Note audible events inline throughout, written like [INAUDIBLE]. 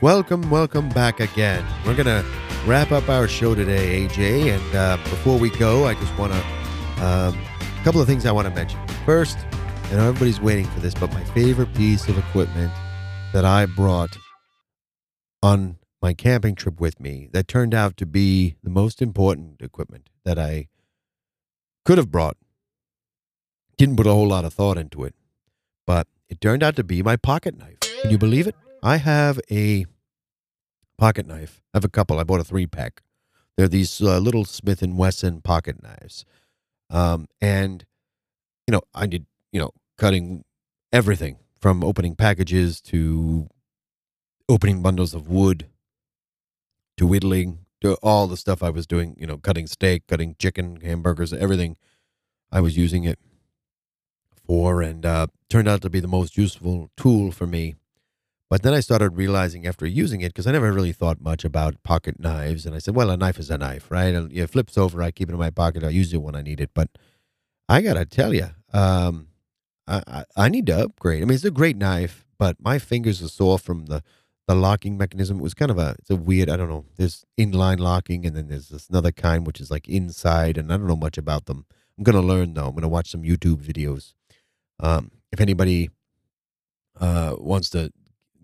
Welcome, welcome back again. We're going to wrap up our show today, AJ. And uh, before we go, I just want to, um, a couple of things I want to mention. First, I know everybody's waiting for this, but my favorite piece of equipment that I brought on my camping trip with me that turned out to be the most important equipment that I could have brought. Didn't put a whole lot of thought into it, but it turned out to be my pocket knife. Can you believe it? I have a pocket knife. I have a couple. I bought a three pack. They're these uh, little Smith and Wesson pocket knives, um, and you know I did you know cutting everything from opening packages to opening bundles of wood to whittling to all the stuff I was doing. You know, cutting steak, cutting chicken, hamburgers, everything. I was using it for, and uh, turned out to be the most useful tool for me but then I started realizing after using it, because I never really thought much about pocket knives, and I said, well, a knife is a knife, right? It flips over, I keep it in my pocket, I use it when I need it. But I gotta tell you, um, I, I, I need to upgrade. I mean, it's a great knife, but my fingers are sore from the the locking mechanism. It was kind of a it's a weird. I don't know. There's inline locking, and then there's this another kind which is like inside, and I don't know much about them. I'm gonna learn though. I'm gonna watch some YouTube videos. Um, if anybody uh, wants to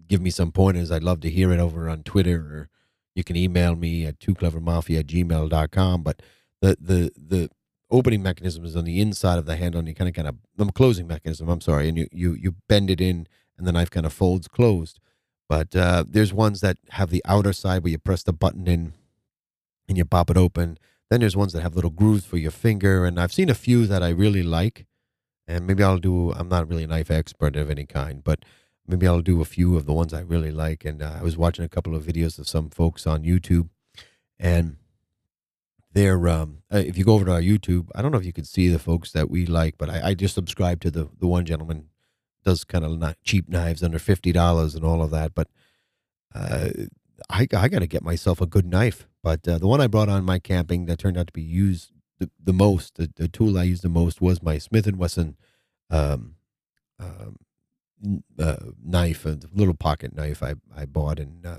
give me some pointers, I'd love to hear it over on Twitter or you can email me at tooclevermafia at gmail.com. But the, the, the opening mechanism is on the inside of the handle and you kind of, kind of, the closing mechanism, I'm sorry, and you, you, you bend it in and the knife kind of folds closed. But uh, there's ones that have the outer side where you press the button in and you pop it open. Then there's ones that have little grooves for your finger. And I've seen a few that I really like. And maybe I'll do, I'm not really a knife expert of any kind, but maybe I'll do a few of the ones I really like. And uh, I was watching a couple of videos of some folks on YouTube, and they're um, uh, if you go over to our YouTube, I don't know if you could see the folks that we like, but I, I just subscribe to the the one gentleman does kind of cheap knives under fifty dollars and all of that. But uh, I I got to get myself a good knife. But uh, the one I brought on my camping that turned out to be used the, the most, the, the tool I used the most was my Smith and Wesson um, um, uh, knife, a little pocket knife I, I bought, and uh,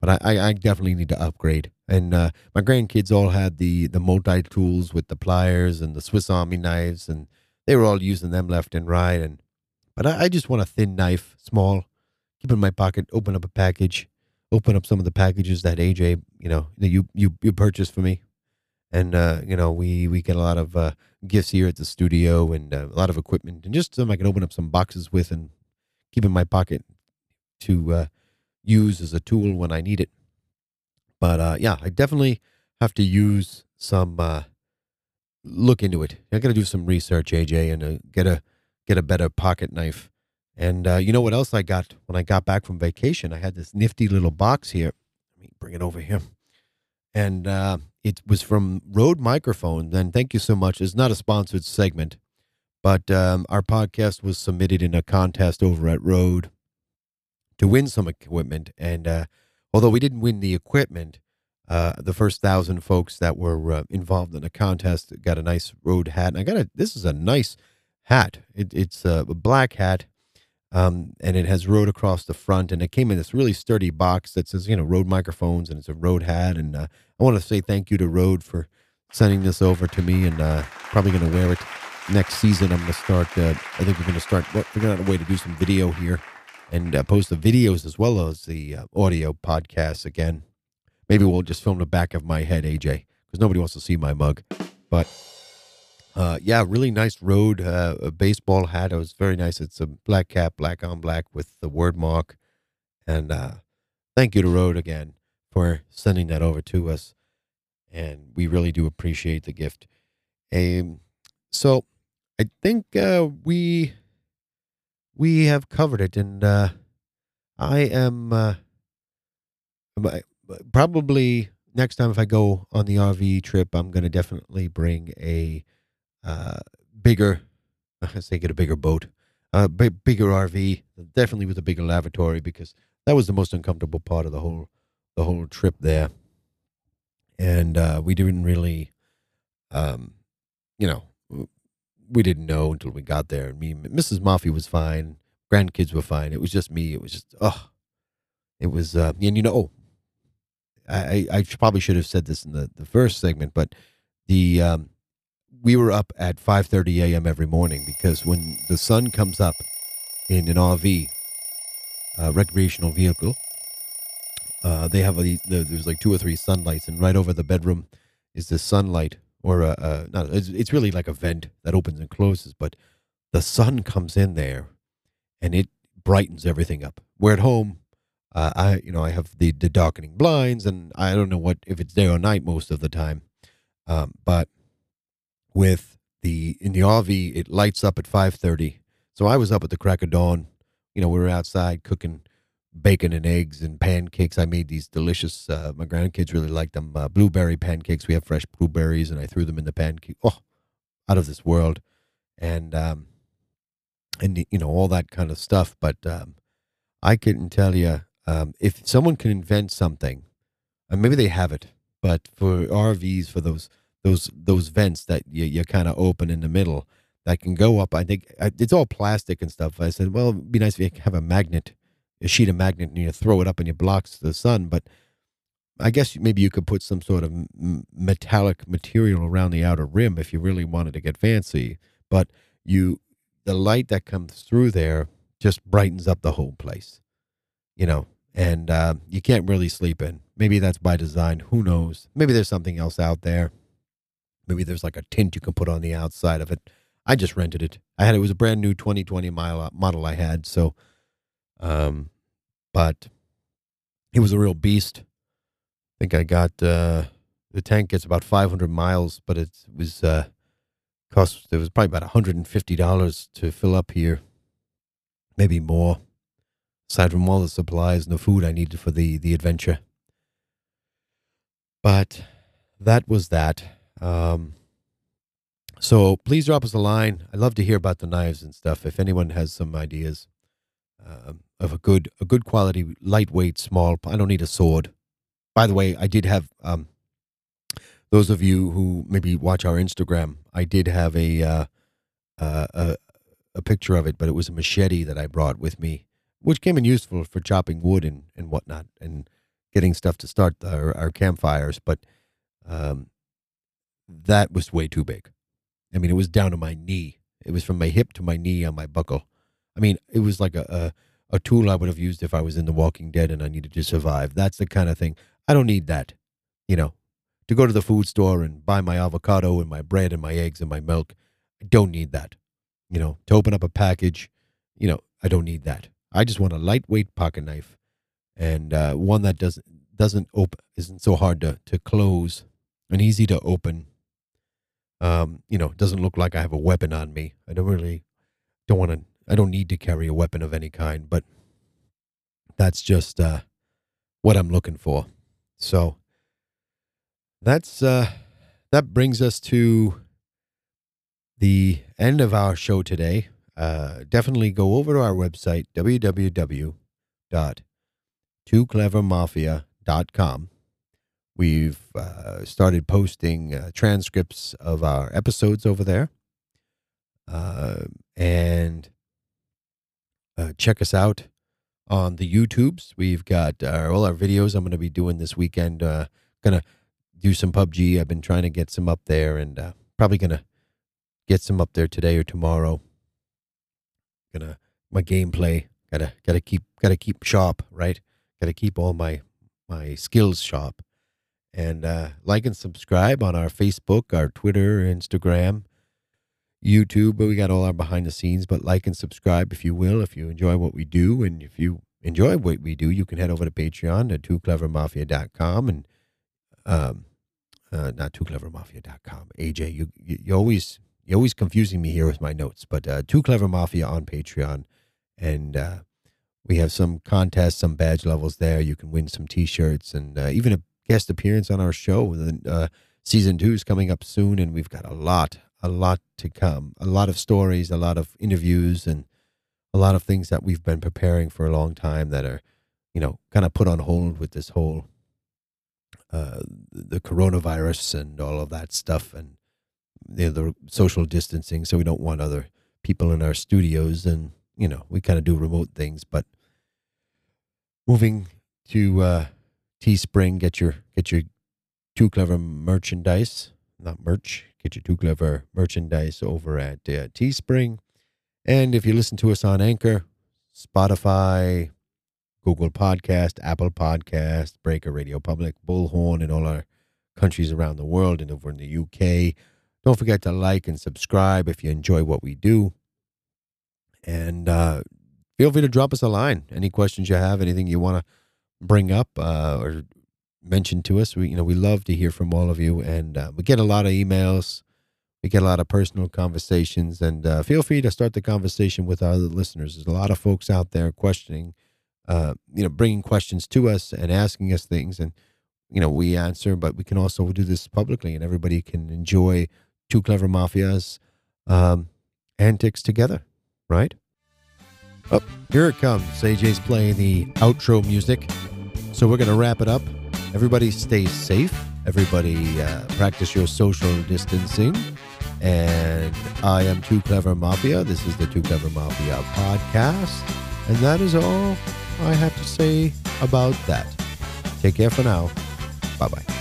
but I, I definitely need to upgrade. And uh, my grandkids all had the the multi tools with the pliers and the Swiss Army knives, and they were all using them left and right. And but I, I just want a thin knife, small, keep it in my pocket, open up a package, open up some of the packages that AJ, you know, that you you you purchased for me. And uh, you know, we we get a lot of uh, gifts here at the studio and uh, a lot of equipment, and just so I can open up some boxes with and keep in my pocket to uh, use as a tool when I need it. But uh, yeah, I definitely have to use some uh, look into it. I got to do some research, AJ, and uh, get a get a better pocket knife. And uh, you know what else I got when I got back from vacation? I had this nifty little box here. Let me bring it over here. And uh, it was from Rode Microphone. And thank you so much. It's not a sponsored segment, but um, our podcast was submitted in a contest over at Rode to win some equipment. And uh, although we didn't win the equipment, uh, the first thousand folks that were uh, involved in the contest got a nice Rode hat. And I got a, this is a nice hat. It, it's a black hat. Um, and it has Rode across the front, and it came in this really sturdy box that says, you know, Rode microphones, and it's a Rode hat. And uh, I want to say thank you to Rode for sending this over to me, and uh, probably going to wear it next season, I'm going to start. Uh, I think we're going to start figuring out a way to do some video here and uh, post the videos as well as the uh, audio podcasts again. Maybe we'll just film the back of my head, AJ, because nobody wants to see my mug. But uh, yeah, really nice Rode uh, baseball hat. It was very nice. It's a black cap, black on black with the word mark. And uh, thank you to Rode again for sending that over to us. And we really do appreciate the gift. Um, so I think uh, we we have covered it, and uh, I am uh, probably next time if I go on the RV trip, I'm going to definitely bring a uh, bigger. [LAUGHS] I say get a bigger boat, a bigger RV, definitely with a bigger lavatory because that was the most uncomfortable part of the whole the whole trip there, and uh, we didn't really, um, you know, we didn't know until we got there. And Me, Mrs. Mafia was fine. Grandkids were fine. It was just me. It was just, oh, it was, uh, and you know, oh, I, I probably should have said this in the, the first segment, but the um, we were up at 5:30 a.m. every morning because when the sun comes up in an RV, uh, recreational vehicle, uh, they have a, the, there's like two or three sunlights, and right over the bedroom is the sunlight, or a, a not, it's, it's really like a vent that opens and closes, but the sun comes in there, and it brightens everything up. We're at home. Uh, I you know I have the the darkening blinds, and I don't know what if it's day or night most of the time, um, but with the in the RV it lights up at five thirty. So I was up at the crack of dawn. You know we were outside cooking bacon and eggs and pancakes. I made these delicious. Uh, my grandkids really like them. Uh, blueberry pancakes. We have fresh blueberries, and I threw them in the pancake. Oh, out of this world, and um, and you know all that kind of stuff. But um, I couldn't tell you um, if someone can invent something, and maybe they have it, but for RVs, for those those those vents that you you kind of open in the middle that can go up. I think it's all plastic and stuff. I said, well, it'd be nice if you have a magnet a sheet of magnet and you throw it up and it blocks the sun. But I guess maybe you could put some sort of metallic material around the outer rim if you really wanted to get fancy. But you, the light that comes through there just brightens up the whole place, you know. And uh, you can't really sleep in. Maybe that's by design. Who knows? Maybe there's something else out there. Maybe there's like a tint you can put on the outside of it. I just rented it. I had it was a brand new 2020 mile model I had, so um, but he was a real beast. I think I got uh, the tank gets about 500 miles, but it was uh, cost it was probably about 150 dollars to fill up here, maybe more. Aside from all the supplies and the food I needed for the the adventure. But that was that. Um, so please drop us a line. I love to hear about the knives and stuff. If anyone has some ideas, um, of a good a good quality lightweight small. I don't need a sword. By the way, I did have um, those of you who maybe watch our Instagram. I did have a uh, uh, a a picture of it, but it was a machete that I brought with me, which came in useful for chopping wood and and whatnot and getting stuff to start our, our campfires. But um, that was way too big. I mean, it was down to my knee. It was from my hip to my knee on my buckle. I mean, it was like a, a a tool I would have used if I was in The Walking Dead and I needed to survive. That's the kind of thing. I don't need that, you know, to go to the food store and buy my avocado and my bread and my eggs and my milk. I don't need that, you know, to open up a package. You know, I don't need that. I just want a lightweight pocket knife and uh, one that doesn't doesn't open isn't so hard to to close and easy to open. Um, you know, doesn't look like I have a weapon on me. I don't really don't want to I don't need to carry a weapon of any kind, but that's just uh, what I'm looking for. So that's uh, that brings us to the end of our show today. Uh, definitely go over to our website www.tooclevermafia.com. We've uh, started posting uh, transcripts of our episodes over there. Uh, and uh, check us out on the YouTubes. We've got uh, all our videos I'm going to be doing this weekend. Uh, going to do some PUBG. I've been trying to get some up there and uh, probably going to get some up there today or tomorrow. Gonna my gameplay. Gotta gotta keep gotta keep sharp, right? Gotta keep all my my skills sharp. And uh, like and subscribe on our Facebook, our Twitter, Instagram. YouTube, but we got all our behind the scenes. But like and subscribe if you will, if you enjoy what we do. And if you enjoy what we do, you can head over to Patreon at tooclevermafia.com and um uh not tooclevermafia.com. AJ, you, you always you're always confusing me here with my notes, but uh Too Clever Mafia on Patreon. And uh we have some contests, some badge levels there. You can win some t-shirts and uh, even a guest appearance on our show. Uh, season two is coming up soon, and we've got a lot, a lot to come. A lot of stories, a lot of interviews, and a lot of things that we've been preparing for a long time that are, you know, kind of put on hold with this whole uh, the coronavirus and all of that stuff, and you know, the social distancing. So we don't want other people in our studios, and you know, we kind of do remote things, but moving to uh, Teespring. Get your get your Too Clever merchandise, not merch. Get your Too Clever merchandise over at uh, Teespring. And if you listen to us on Anchor, Spotify, Google Podcast, Apple Podcast, Breaker Radio Public, Bullhorn, and all our countries around the world and over in the UK. Don't forget to like and subscribe if you enjoy what we do. And uh, feel free to drop us a line. Any questions you have, anything you want to bring up uh, or mention to us. We, you know, we love to hear from all of you, and uh, we get a lot of emails. We get a lot of personal conversations, and uh, feel free to start the conversation with our listeners. There's a lot of folks out there questioning, uh, you know, bringing questions to us and asking us things, and you know, we answer. But we can also do this publicly, and everybody can enjoy Too Clever Mafia's um, antics together, right? Oh, here it comes. AJ's playing the outro music. So we're going to wrap it up. Everybody stay safe. Everybody uh, practice your social distancing. And I am Too Clever Mafia. This is the Too Clever Mafia podcast. And that is all I have to say about that. Take care for now. Bye bye.